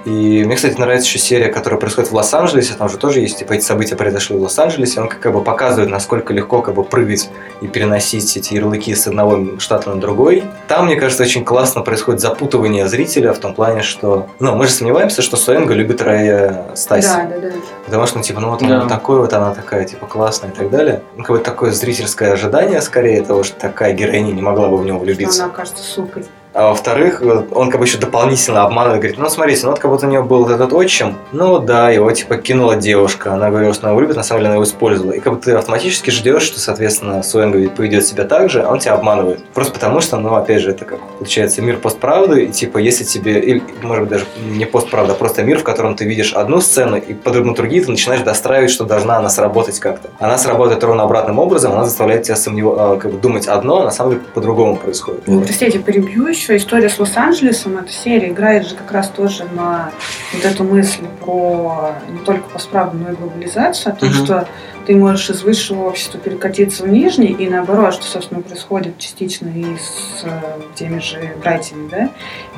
И мне, кстати, нравится еще серия, которая происходит в Лос-Анджелесе. Там же тоже есть, типа, эти события произошли в Лос-Анджелесе. Он как бы показывает, насколько легко как бы прыгать и переносить эти ярлыки с одного штата на другой. Там, мне кажется, очень классно происходит запутывание зрителя в том плане, что... Ну, мы же сомневаемся, что Суэнга любит Рая Стаси. Да, да, да. Потому что, ну, типа, ну вот он Да. вот такой, вот она такая, типа, классная и так далее. Ну, как бы такое зрительское ожидание, скорее, того, что такая героиня не могла бы в него Что влюбиться. она окажется сукой. А во-вторых, он как бы еще дополнительно обманывает, говорит, ну смотрите, ну вот как будто у нее был этот отчим, ну да, его типа кинула девушка, она говорила, что она его любит, на самом деле она его использовала. И как бы ты автоматически ждешь, что, соответственно, Суэнга ведь поведет себя так же, а он тебя обманывает. Просто потому что, ну опять же, это как получается мир постправды, и типа если тебе, или может быть даже не постправда, а просто мир, в котором ты видишь одну сцену, и по другие ты начинаешь достраивать, что должна она сработать как-то. Она сработает ровно обратным образом, она заставляет тебя сомневаться, как бы думать одно, а на самом деле по-другому происходит. Вот. Простите, перебью еще. История с Лос-Анджелесом, эта серия играет же как раз тоже на вот эту мысль про не только постправду, но и глобализацию, о том, Мгм. что ты можешь из высшего общества перекатиться в нижний, и наоборот, что, собственно, происходит частично и с э, теми же братьями, да?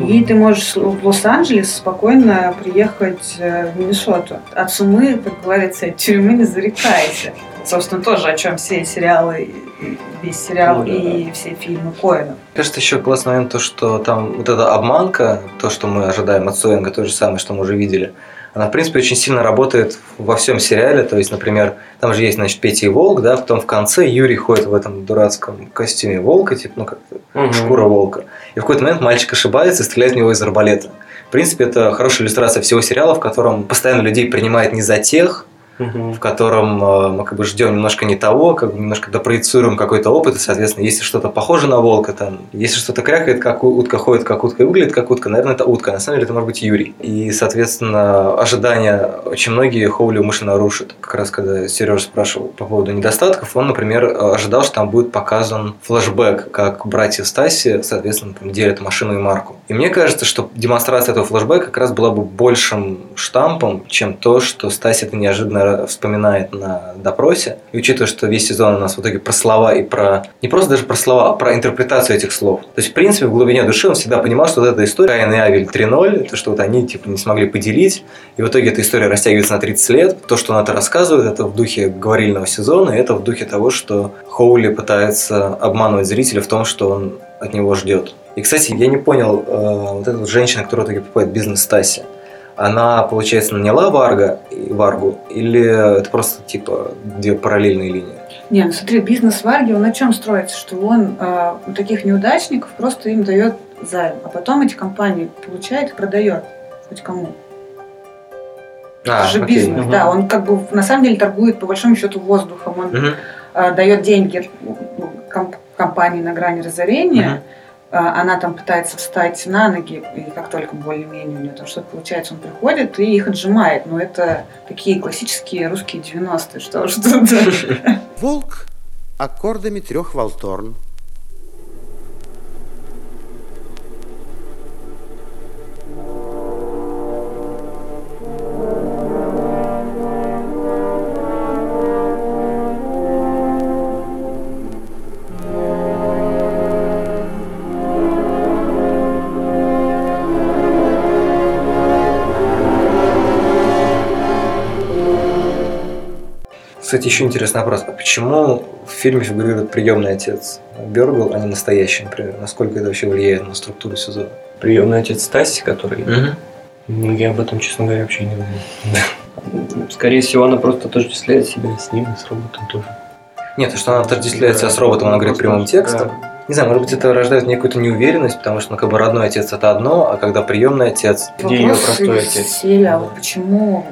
И ты можешь в Лос-Анджелес спокойно приехать э, в Миннесоту. От сумы, как говорится, от тюрьмы не зарекайся. Собственно, тоже о чем все сериалы, весь сериал Ну да. и все фильмы Коэна. Кажется, еще классный момент то, что там вот эта обманка, то, что мы ожидаем от Суэнга, то же самое, что мы уже видели, она, в принципе, очень сильно работает во всем сериале. То есть, например, там же есть, значит, Петя и Волк, да, потом в конце Юрий ходит в этом дурацком костюме волка, типа, ну, как Мгм. шкура волка. И в какой-то момент мальчик ошибается и стреляет в него из арбалета. В принципе, это хорошая иллюстрация всего сериала, в котором постоянно людей принимает не за тех, Мгм. в котором э, мы как бы ждем немножко не того, как бы немножко допроецируем какой-то опыт, и, соответственно, если что-то похоже на волка, там, если что-то крякает, как утка ходит, как утка и выглядит, как утка, наверное, это утка, на самом деле это может быть Юрий. И, соответственно, ожидания очень многие Хоули умышленно рушат. Как раз когда Сереж спрашивал по поводу недостатков, он, например, ожидал, что там будет показан флэшбэк, как братья Стаси, соответственно, там, делят машину и марку. И мне кажется, что демонстрация этого флэшбэка как раз была бы большим штампом, чем то, что Стаси это неожиданно вспоминает на допросе. И учитывая, что весь сезон у нас в итоге про слова и про... Не просто даже про слова, а про интерпретацию этих слов. То есть, в принципе, в глубине души он всегда понимал, что вот эта история Каин и Авель 3.0, то, что вот они типа не смогли поделить, и в итоге эта история растягивается на 30 лет. То, что он это рассказывает, это в духе говорильного сезона, и это в духе того, что Хоули пытается обманывать зрителя в том, что он от него ждет. И, кстати, я не понял, э, вот эта вот женщина, которая в итоге покупает бизнес Стаси, она, получается, наняла Варга, и Варгу, или это просто, типа, две параллельные линии? Не, ну смотри, бизнес Варги, он на чем строится? Что он э, у таких неудачников просто им дает займ, а потом эти компании получает и продает хоть кому. А, Это же окей. бизнес, Мгм. да. Он как бы на самом деле торгует по большому счету воздухом. Он Мгм. э, дает деньги ну, ком- компании на грани разорения. Мгм. А, Она там пытается встать на ноги, и как только более-менее у нее там что-то получается, он приходит и их отжимает. Но это такие классические русские 90-е, что тут. Волк аккордами трех волторн Кстати, еще интересный вопрос. А почему в фильме фигурирует приемный отец Бергл, а не настоящий, например? Насколько это вообще влияет на структуру сезона? Приемный отец Стаси, который... Ну, я об этом, честно говоря, вообще не думаю. Скорее всего, она просто отождествляет себя с ним и с роботом тоже. Нет, то, что она отождествляется с роботом, она говорит прямым текстом. Не знаю, может быть, это рождает некую-то неуверенность, потому что, ну, как бы родной отец это одно, а когда приемный отец, Где Вопрос простой отец? серии, а вот почему,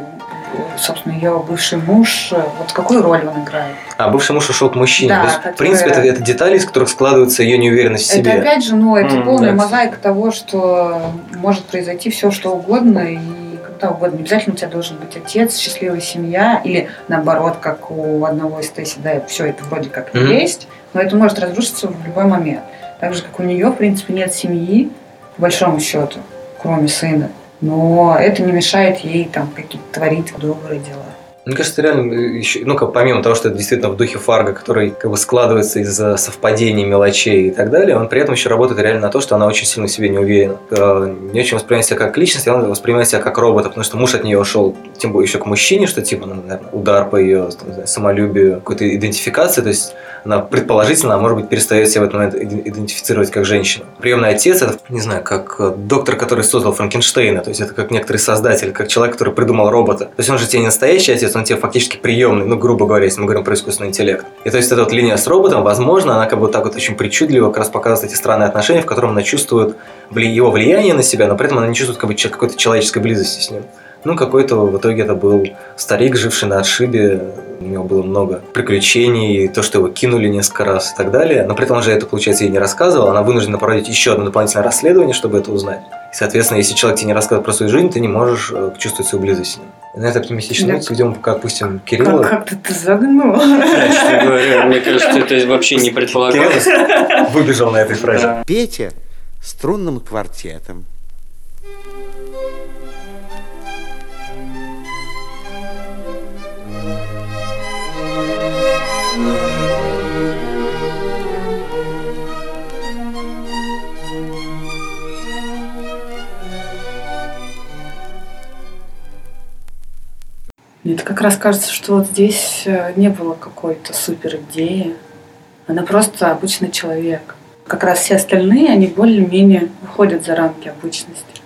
собственно, ее бывший муж, вот какую роль он играет? а бывший муж ушел к мужчине. Да, То есть, в которая- принципе, это, это детали, из которых складывается ее неуверенность в себе. Это опять же, ну, это М, полная да. мозаика того, что может произойти все, что угодно, и когда угодно. Не обязательно у тебя должен быть отец, счастливая семья, или наоборот, как у одного из Тесси, да, все это вроде как и Мгм. есть, но это может разрушиться в любой момент. Так же, как у нее, в принципе, нет семьи, по большому счету, кроме сына. Но это не мешает ей там какие-то творить добрые дела. Мне кажется, реально еще, ну, как помимо того, что это действительно в духе Фарго, который как бы складывается из совпадений, мелочей и так далее, он при этом еще работает реально на то, что она очень сильно в себе не уверена. Э, не очень воспринимает себя как личность, она воспринимает себя как робота, потому что муж от нее ушел, тем более еще к мужчине, что типа, ну, наверное, удар по ее там, знаю, самолюбию, какой-то идентификации, то есть она предположительно, а может быть, перестает себя в этот момент идентифицировать как женщину. Приемный отец это, не знаю, как э, доктор, который создал Франкенштейна, то есть это как некоторый создатель, как человек, который придумал робота. То есть он же тебе не настоящий отец, он тебе фактически приемный, ну, грубо говоря, если мы говорим про искусственный интеллект. И то есть эта вот линия с роботом, возможно, она как бы так вот очень причудливо как раз показывает эти странные отношения, в котором она чувствует его влияние на себя, но при этом она не чувствует как бы какой-то человеческой близости с ним. Ну, какой-то в итоге это был старик, живший на отшибе, у него было много приключений, то, что его кинули несколько раз и так далее. Но при этом же это, получается, ей не рассказывала. Она вынуждена проводить еще одно дополнительное расследование, чтобы это узнать. И, соответственно, если человек тебе не рассказывает про свою жизнь, ты не можешь э, чувствовать свою близость с ним. И на это оптимистичной ноте ведем, как, допустим, Кирилла. Как, как ты загнул. Да, [laughs] говоря, мне кажется, это вообще не предполагалось. Выбежал на этой фразе. Петя струнным квартетом Мне это как раз кажется, что вот здесь э, не было какой-то супер идеи. Она просто обычный человек. Как раз все остальные, они более-менее выходят за рамки обычности.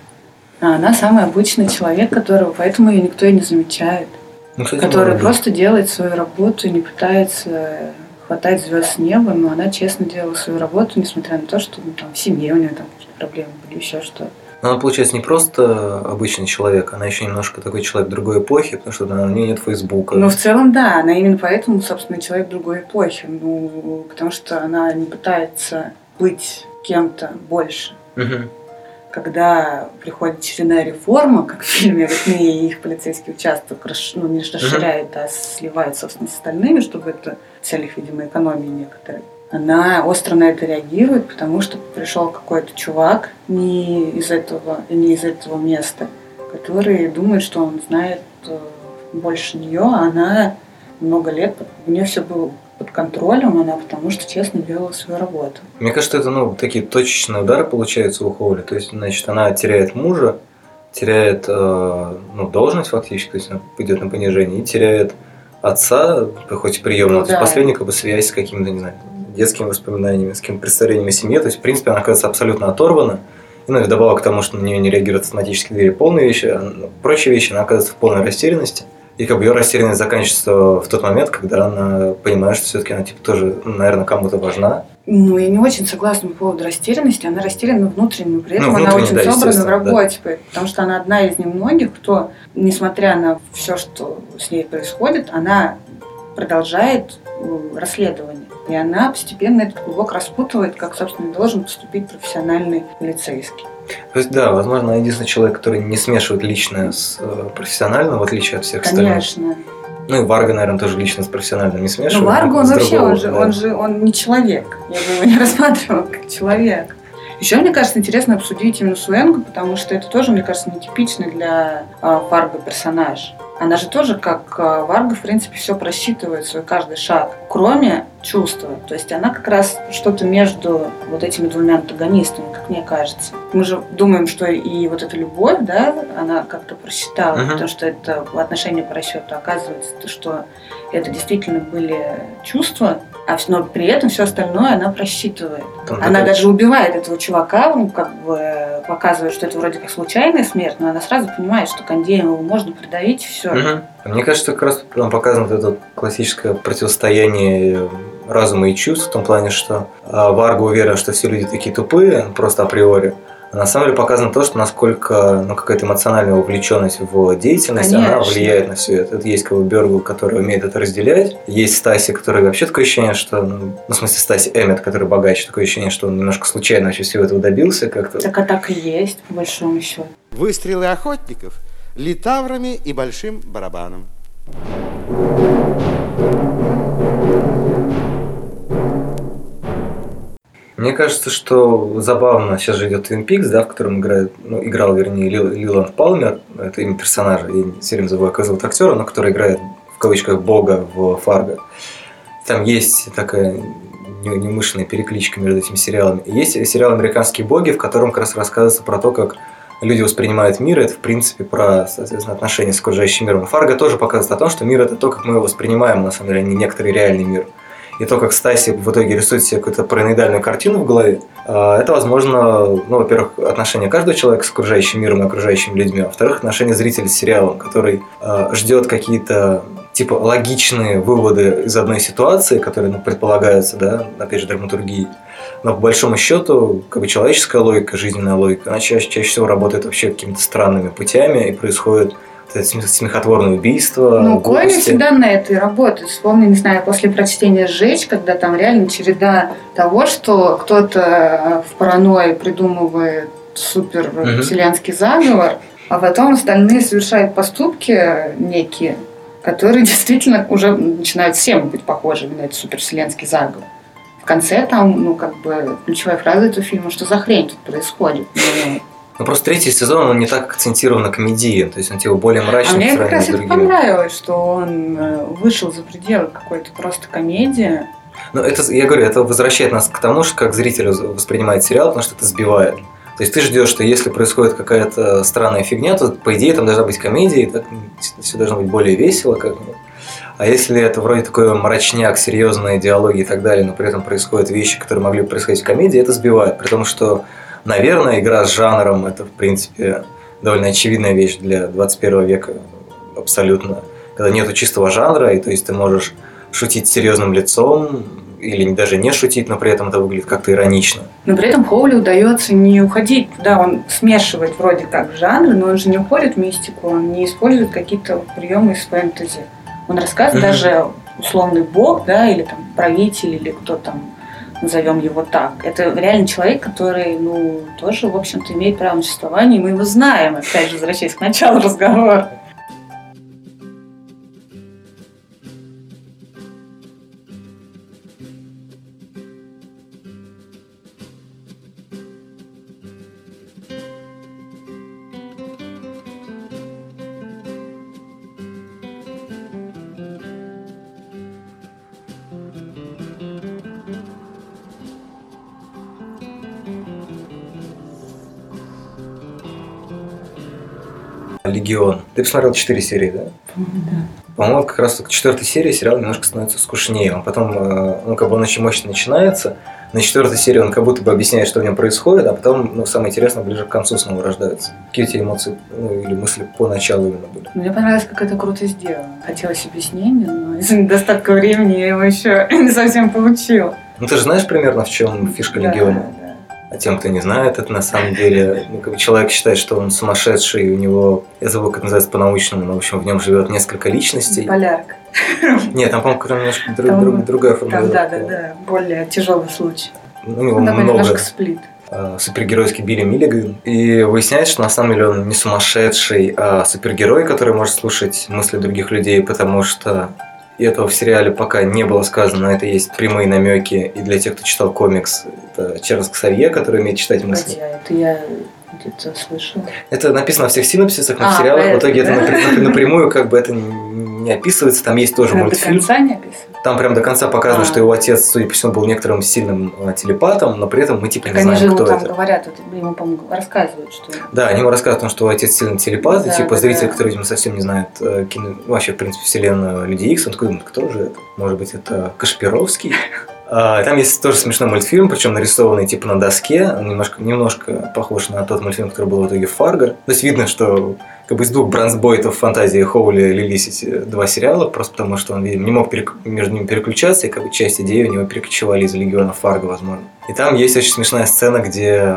А она самый обычный человек, которого поэтому ее никто и не замечает. Ну, кстати, который просто делает свою работу и не пытается хватать звезд с неба, но она честно делала свою работу, несмотря на то, что ну, там, в семье у нее там какие-то проблемы были, еще что-то. Но она, получается, не просто обычный человек, она еще немножко такой человек другой эпохи, потому что на нее нет Фейсбука. Ну, в целом, да, она именно поэтому, собственно, человек другой эпохи. Ну, потому что она не пытается быть кем-то больше. Угу. Когда приходит очередная реформа, как в фильме «Ритмия» и их полицейский участок ну, не расширяет, угу. а сливает, собственно, с остальными, чтобы это целях, видимо, экономии некоторые она остро на это реагирует, потому что пришел какой-то чувак не из этого, не из этого места, который думает, что он знает э, больше нее, а она много лет, у нее все было под контролем, она потому что честно делала свою работу. Мне кажется, это ну, такие точечные удары получаются у Хоули. То есть, значит, она теряет мужа, теряет э, ну, должность фактически, то есть она идет на понижение, и теряет отца, хоть приемного, ну, то есть последняя как бы связь с каким-то, не знаю, детскими воспоминаниями, с каким-то представлением о семье. То есть, в принципе, она оказывается абсолютно оторвана. И, ну, и вдобавок к тому, что на нее не реагируют автоматически двери полные вещи, а прочие вещи, она оказывается в полной растерянности. И как бы ее растерянность заканчивается в тот момент, когда она понимает, что все-таки она типа тоже, наверное, кому-то важна. Ну, я не очень согласна по поводу растерянности. Она растеряна внутренне, но при этом ну, она очень да, собрана в работе. Да. Потому что она одна из немногих, кто, несмотря на все, что с ней происходит, она продолжает расследование. И она постепенно этот клубок распутывает, как, собственно, должен поступить профессиональный полицейский. То есть, да, возможно, единственный человек, который не смешивает личное с э, профессиональным, в отличие от всех Конечно. остальных. Ну и Варга, наверное, тоже лично с профессиональным не смешивает. Ну, Варга, он вообще, другого, он же, да. он же, он не человек. Я бы [laughs] его не рассматривала как человек. Еще, мне кажется, интересно обсудить именно Суэнгу, потому что это тоже, мне кажется, нетипичный для э, Фарго персонаж. Она же тоже, как а, Варга, в принципе, все просчитывает, свой каждый шаг, кроме чувства. То есть она как раз что-то между вот этими двумя антагонистами, как мне кажется. Мы же думаем, что и вот эта любовь, да, она как-то просчитала, uh-huh. потому что это в отношении по расчету оказывается, что это действительно были чувства, но при этом все остальное она просчитывает. Там она такая... даже убивает этого чувака, ну, как бы показывает, что это вроде как случайная смерть, но она сразу понимает, что Кондееву можно придавить, все. Угу. Мне кажется, как раз нам показано вот это классическое противостояние разума и чувств в том плане, что а, Варга уверен, что все люди такие тупые, просто априори, на самом деле показано то, что насколько ну, какая-то эмоциональная увлеченность в деятельность, Конечно. она влияет на все это. Это есть как бы Бергл, который умеет это разделять. Есть Стаси, который вообще такое ощущение, что, ну, ну в смысле Стаси Эммет, который богаче, такое ощущение, что он немножко случайно вообще всего этого добился как-то. Так а так и есть, по большому счету. Выстрелы охотников литаврами и большим барабаном. Мне кажется, что забавно, сейчас же идет Twin Peaks, да, в котором играет, ну, играл, вернее, Лил, Лиланд Палмер, это имя персонажа, я все время забываю, как зовут актера, но который играет в кавычках, бога в Фарго. Там есть такая не- неумышленная перекличка между этими сериалами. Есть сериал «Американские боги», в котором как раз рассказывается про то, как люди воспринимают мир. Это, в принципе, про, соответственно, отношения с окружающим миром. Фарго тоже показывает о том, что мир – это то, как мы его воспринимаем, на самом деле, а не некоторый реальный мир. И то, как Стаси в итоге рисует себе какую-то параноидальную картину в голове, а, это, возможно, ну, во-первых, отношение каждого человека с окружающим миром и окружающими людьми, а во-вторых, отношение зрителя с сериалом, который а, ждет какие-то типа логичные выводы из одной ситуации, которые ну, предполагаются, да, опять же, драматургией. Но по большому счету, как бы человеческая логика, жизненная логика, она чаще, чаще всего работает вообще какими-то странными путями и происходит смехотворное убийство, Ну, глупости. всегда на это и работает. Вспомни, не знаю, после прочтения «Сжечь», когда там реально череда того, что кто-то э, в паранойи придумывает супер Мгм. вселенский заговор, а потом остальные совершают поступки некие, которые [laughs] действительно уже начинают всем быть похожими на этот супервселенский заговор. В конце там, ну, как бы, ключевая фраза этого фильма, что за хрень тут происходит. Ну, Ну, просто третий сезон, он не так акцентирован на комедии, то есть он типа более А мрачный мне по как раз это понравилось, что он э, вышел за пределы какой-то просто комедии. Ну, это, я говорю, это возвращает нас к тому, что как зритель воспринимает сериал, потому что это сбивает. То есть ты ждешь, что если происходит какая-то странная фигня, то по идее там должна быть комедия, и так все должно быть более весело как-нибудь. А если это вроде такой мрачняк, серьезные диалоги и так далее, но при этом происходят вещи, которые могли бы происходить в комедии, это сбивает. При том, что, наверное, игра с жанром это, в принципе, довольно очевидная вещь для 21 века абсолютно. Когда нету чистого жанра, и то есть ты можешь шутить серьезным лицом, или даже не шутить, но при этом это выглядит как-то иронично. Но при этом Хоули удается не уходить туда, он смешивает вроде как жанры, но он же не уходит в мистику, он не использует какие-то приемы из фэнтези. Он рассказывает Мгм. даже условный бог, да, или там правитель, или кто там, назовем его так. Это реально человек, который, ну, тоже, в общем-то, имеет право на существование, и мы его знаем, опять же, возвращаясь к началу разговора. Легион. Ты посмотрел 4 серии, да? По-моему, как раз к четвертой серии сериал немножко становится скучнее. Он потом, ну, как бы он очень мощно начинается. На четвертой серии он как будто бы объясняет, что в нем происходит, а потом, ну, самое интересное, ближе к концу снова рождаются. Какие у тебя эмоции, ну, или мысли по началу именно были? Мне понравилось, как это круто сделано. Хотелось объяснения, но из-за недостатка времени я его еще [laughs] не совсем получила. Ну, ты же знаешь примерно, в чем фишка Да, Легиона? А тем, кто не знает, это на самом деле ну, как бы человек считает, что он сумасшедший, и у него, я забыл, как называется по-научному, но, в общем, в нем живет несколько личностей. Полярка. Нет, там, по-моему, немножко друг- Там- друг- другая формулировка. да, да, да, более тяжелый случай. Ну, У него Он такой много немножко сплит. э, супергеройский Билли Миллиган. И выясняется, что на самом деле он не сумасшедший, а супергерой, который может слушать мысли других людей, потому что и этого в сериале пока не было сказано, но это есть прямые намеки. И для тех, кто читал комикс, это Чарльз Ксавье, который умеет читать мысли. А это я где-то слышала. Это написано во всех синопсисах, но в А, сериалах в итоге это напрямую как бы это не описывается. Там есть тоже Прям до мультфильм. конца не описано. Там прям до конца показано, А. что его отец, судя по всему, был некоторым сильным э, телепатом, но при этом мы типа Так не же знаем, ему кто там это. говорят, это ему, по-моему, рассказывают, что... Да, они ему рассказывают о том, что его отец сильный телепат, и Да, типа да, зритель, да. который, видимо, совсем не знает э, кино- вообще, в принципе, вселенную Люди Икс, он такой думает, кто же это? Может быть, это Кашпировский? [laughs] А, Там есть тоже смешной мультфильм, причем нарисованный типа на доске. Он немножко, немножко похож на тот мультфильм, который был в итоге Фарго. То есть видно, что как бы из двух бронзбойтов фантазии Хоули лились эти два сериала, просто потому что он видимо, не мог перек- между ними переключаться, и как бы часть идеи у него перекочевали из Легиона Фарго, возможно. И там есть очень смешная сцена, где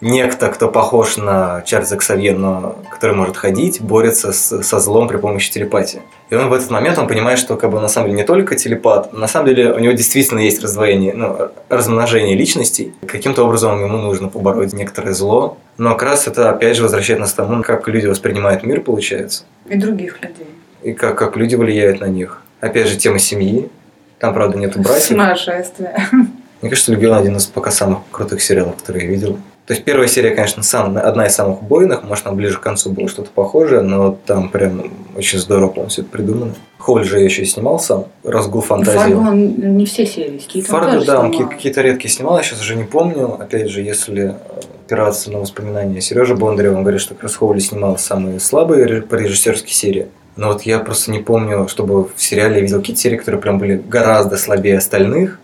некто, кто похож на Чарльза Ксавье, но который может ходить, борется с- со злом при помощи телепатии. И он в этот момент он понимает, что как бы на самом деле не только телепат, на самом деле у него действительно есть раздвоение, ну, размножение личностей. Каким-то образом ему нужно побороть некоторое зло. Но как раз это опять же возвращает нас к тому, как люди воспринимают мир, получается, И других людей. и как, как люди влияют на них. Опять же, тема семьи. Там, правда, нету братьев. Сумасшествие. Мне кажется, «Легион» один из пока самых крутых сериалов, которые я видел. То есть первая серия, конечно, сам, одна из самых убойных, может, там ближе к концу было что-то похожее, но там прям очень здорово, по все это придумано. Холли же я еще и снимал сам, разгул фантазии. Фарго он не все серии, какие-то Фарго, да, он какие-то редкие снимал, я сейчас уже не помню. Опять же, если опираться на воспоминания Сережи Бондарева, он говорит, что как раз Хоули снимал самые слабые по режиссерской серии. Но вот я просто не помню, чтобы в сериале я видел какие-то серии, которые прям были гораздо слабее остальных.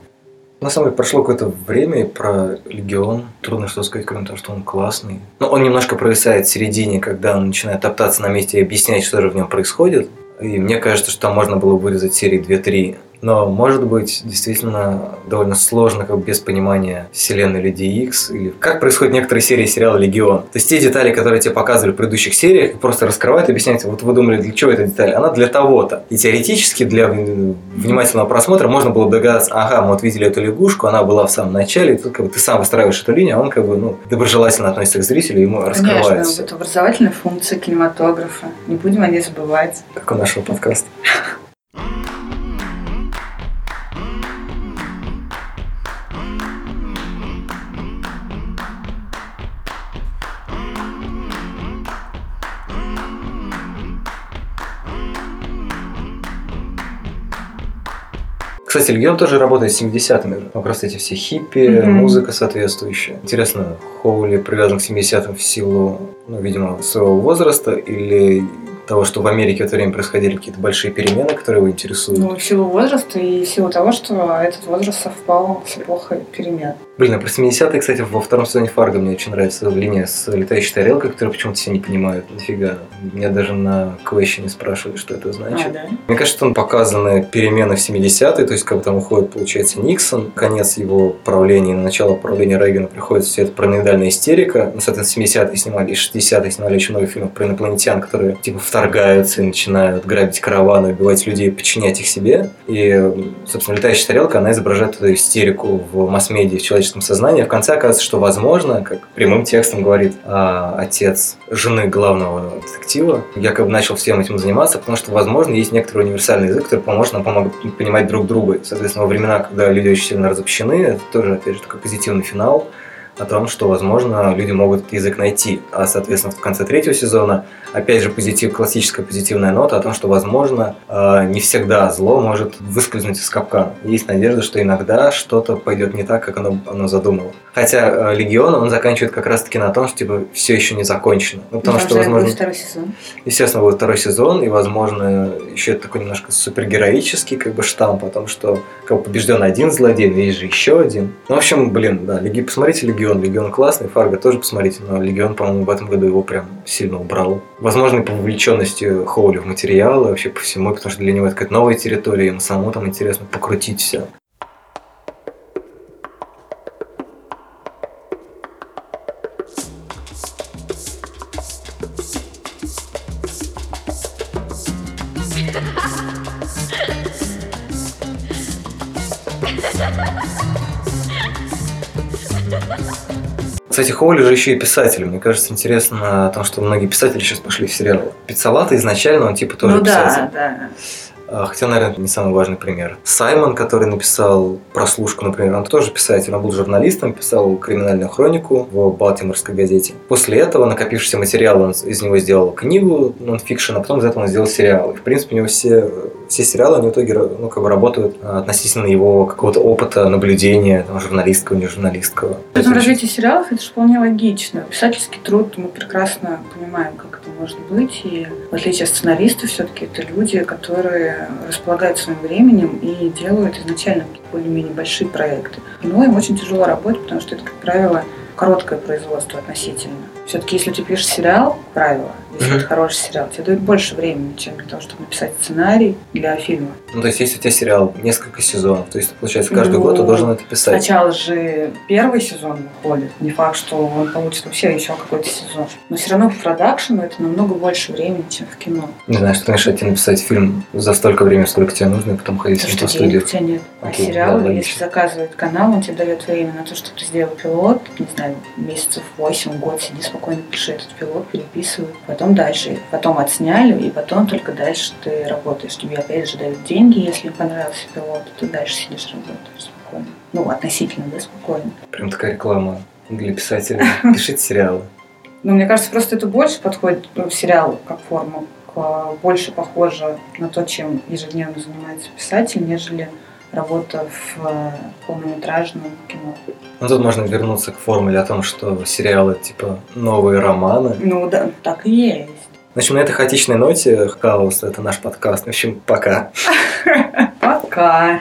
На самом деле прошло какое-то время про Легион. Трудно что сказать, кроме того, что он классный. Но он немножко провисает в середине, когда он начинает топтаться на месте и объяснять, что же в нем происходит. И мне кажется, что там можно было вырезать серии 2-3. Но, может быть, действительно довольно сложно, как без понимания вселенной Люди Икс. Или как происходят некоторые серии сериала Легион. То есть те детали, которые тебе показывали в предыдущих сериях, просто раскрывают и объясняют, вот вы думали, для чего эта деталь? Она для того-то. И теоретически для внимательного просмотра можно было бы догадаться, ага, мы вот видели эту лягушку, она была в самом начале, и тут как бы ты сам выстраиваешь эту линию, а он как бы ну, доброжелательно относится к зрителю, ему раскрывает Конечно, это образовательная функция кинематографа. Не будем о ней забывать. как у нашего подкаста. [laughs] Кстати, Легион тоже работает с 70-ми же. Как раз эти все хиппи, Мгм. музыка соответствующая. Интересно, Хоули привязан к 70-м в силу, ну, видимо, своего возраста или того, что в Америке в это время происходили какие-то большие перемены, которые его интересуют. Ну, в силу возраста и в силу того, что этот возраст совпал с эпохой перемен. Блин, а про 70-е, кстати, во втором сезоне Фарго мне очень нравится линия с летающей тарелкой, которую почему-то все не понимают. Нафига. Меня даже на квеще спрашивали, что это значит. А, да? Мне кажется, он показаны перемены в 70-е, то есть как бы там уходит, получается, Никсон, конец его правления, на начало правления Рейгана приходит все это параноидальная истерика. Ну, соответственно, 70-е снимали, и 60-е снимали очень много фильмов про инопланетян, которые типа вторгаются и начинают грабить караваны, убивать людей, подчинять их себе. И, собственно, летающая тарелка, она изображает эту истерику в масс-медиа, в человеческом сознании. В конце оказывается, что возможно, как прямым текстом говорит а, отец жены главного детектива, якобы начал всем этим заниматься, потому что, возможно, есть некоторый универсальный язык, который поможет нам помог понимать друг друга. Соответственно, во времена, когда люди очень сильно разобщены, это тоже, опять же, такой позитивный финал о том, что, возможно, люди могут язык найти. А, соответственно, в конце третьего сезона, опять же, позитив, классическая позитивная нота о том, что, возможно, э, не всегда зло может выскользнуть из капкана. Есть надежда, что иногда что-то пойдет не так, как оно, оно задумало. Хотя э, Легион, он заканчивает как раз-таки на том, что, типа, все еще не закончено. Ну, потому Там что, возможно... второй сезон. Естественно, будет второй сезон, и, возможно, еще это такой немножко супергероический как бы штамп о том, что как бы побежден один злодей, но есть же еще один. Ну, в общем, блин, да, Леги... посмотрите Легион. Легион классный, Фарго тоже посмотрите, но Легион, по-моему, в этом году его прям сильно убрал. Возможно, и по вовлеченности Хоули в материалы, вообще по всему, потому что для него это какая-то новая территория, ему самому там интересно покрутить все. Кстати, Хоули же еще и писатель. Мне кажется, интересно о том, что многие писатели сейчас пошли в сериал. Пиццалата изначально он типа тоже ну писатель. да, да. А, Хотя, наверное, не самый важный пример. Саймон, который написал прослушку, например, он тоже писатель. Он был журналистом, писал криминальную хронику в Балтиморской газете. После этого, накопившийся материал, он из него сделал книгу нонфикшн, а потом из этого он сделал сериал. И, в принципе, у него все, все сериалы, они в итоге ну, как бы работают а, относительно его какого-то опыта, наблюдения, там, журналистского, не журналистского. В этом развитии сериалов это же вполне логично. Писательский труд, мы прекрасно понимаем, как это может быть. И в отличие от сценаристов, все-таки это люди, которые располагают своим временем и делают изначально более-менее большие проекты. Но им очень тяжело работать, потому что это, как правило, короткое производство относительно. Все-таки, если ты пишешь сериал, правило, если Мгм. это хороший сериал, тебе дают больше времени, чем для того, чтобы написать сценарий для фильма. Ну, то есть, если у тебя сериал несколько сезонов, то есть, получается, каждый Ну, год ты должен это писать. Сначала же первый сезон выходит. Не факт, что он получит вообще еще какой-то сезон. Но все равно по продакшену это намного больше времени, чем в кино. Не знаю, что мешает тебе написать фильм за столько времени, сколько тебе нужно, и потом ходить с Потому ним что по денег студии. у тебя нет. А Окей, сериал, да, если заказывает канал, он тебе дает время на то, чтобы ты сделал пилот. Не знаю, месяцев 8, год сиди спокойно, пиши этот пилот, переписывай. Потом дальше. Потом отсняли, и потом только дальше ты работаешь. Тебе опять же дают деньги, если понравился пилот, ты дальше сидишь работаешь спокойно. Ну, относительно, да, спокойно. Прям такая реклама для писателей. [laughs] Пишите сериалы. Ну, мне кажется, просто это больше подходит ну, в сериал как форма, к- больше похоже на то, чем ежедневно занимается писатель, нежели работа в э, полнометражном кино. Ну, тут можно вернуться к формуле о том, что сериалы типа новые романы. Ну да, так и есть. В общем, на этой хаотичной ноте хаос это наш подкаст. В общем, пока. [laughs] Пока.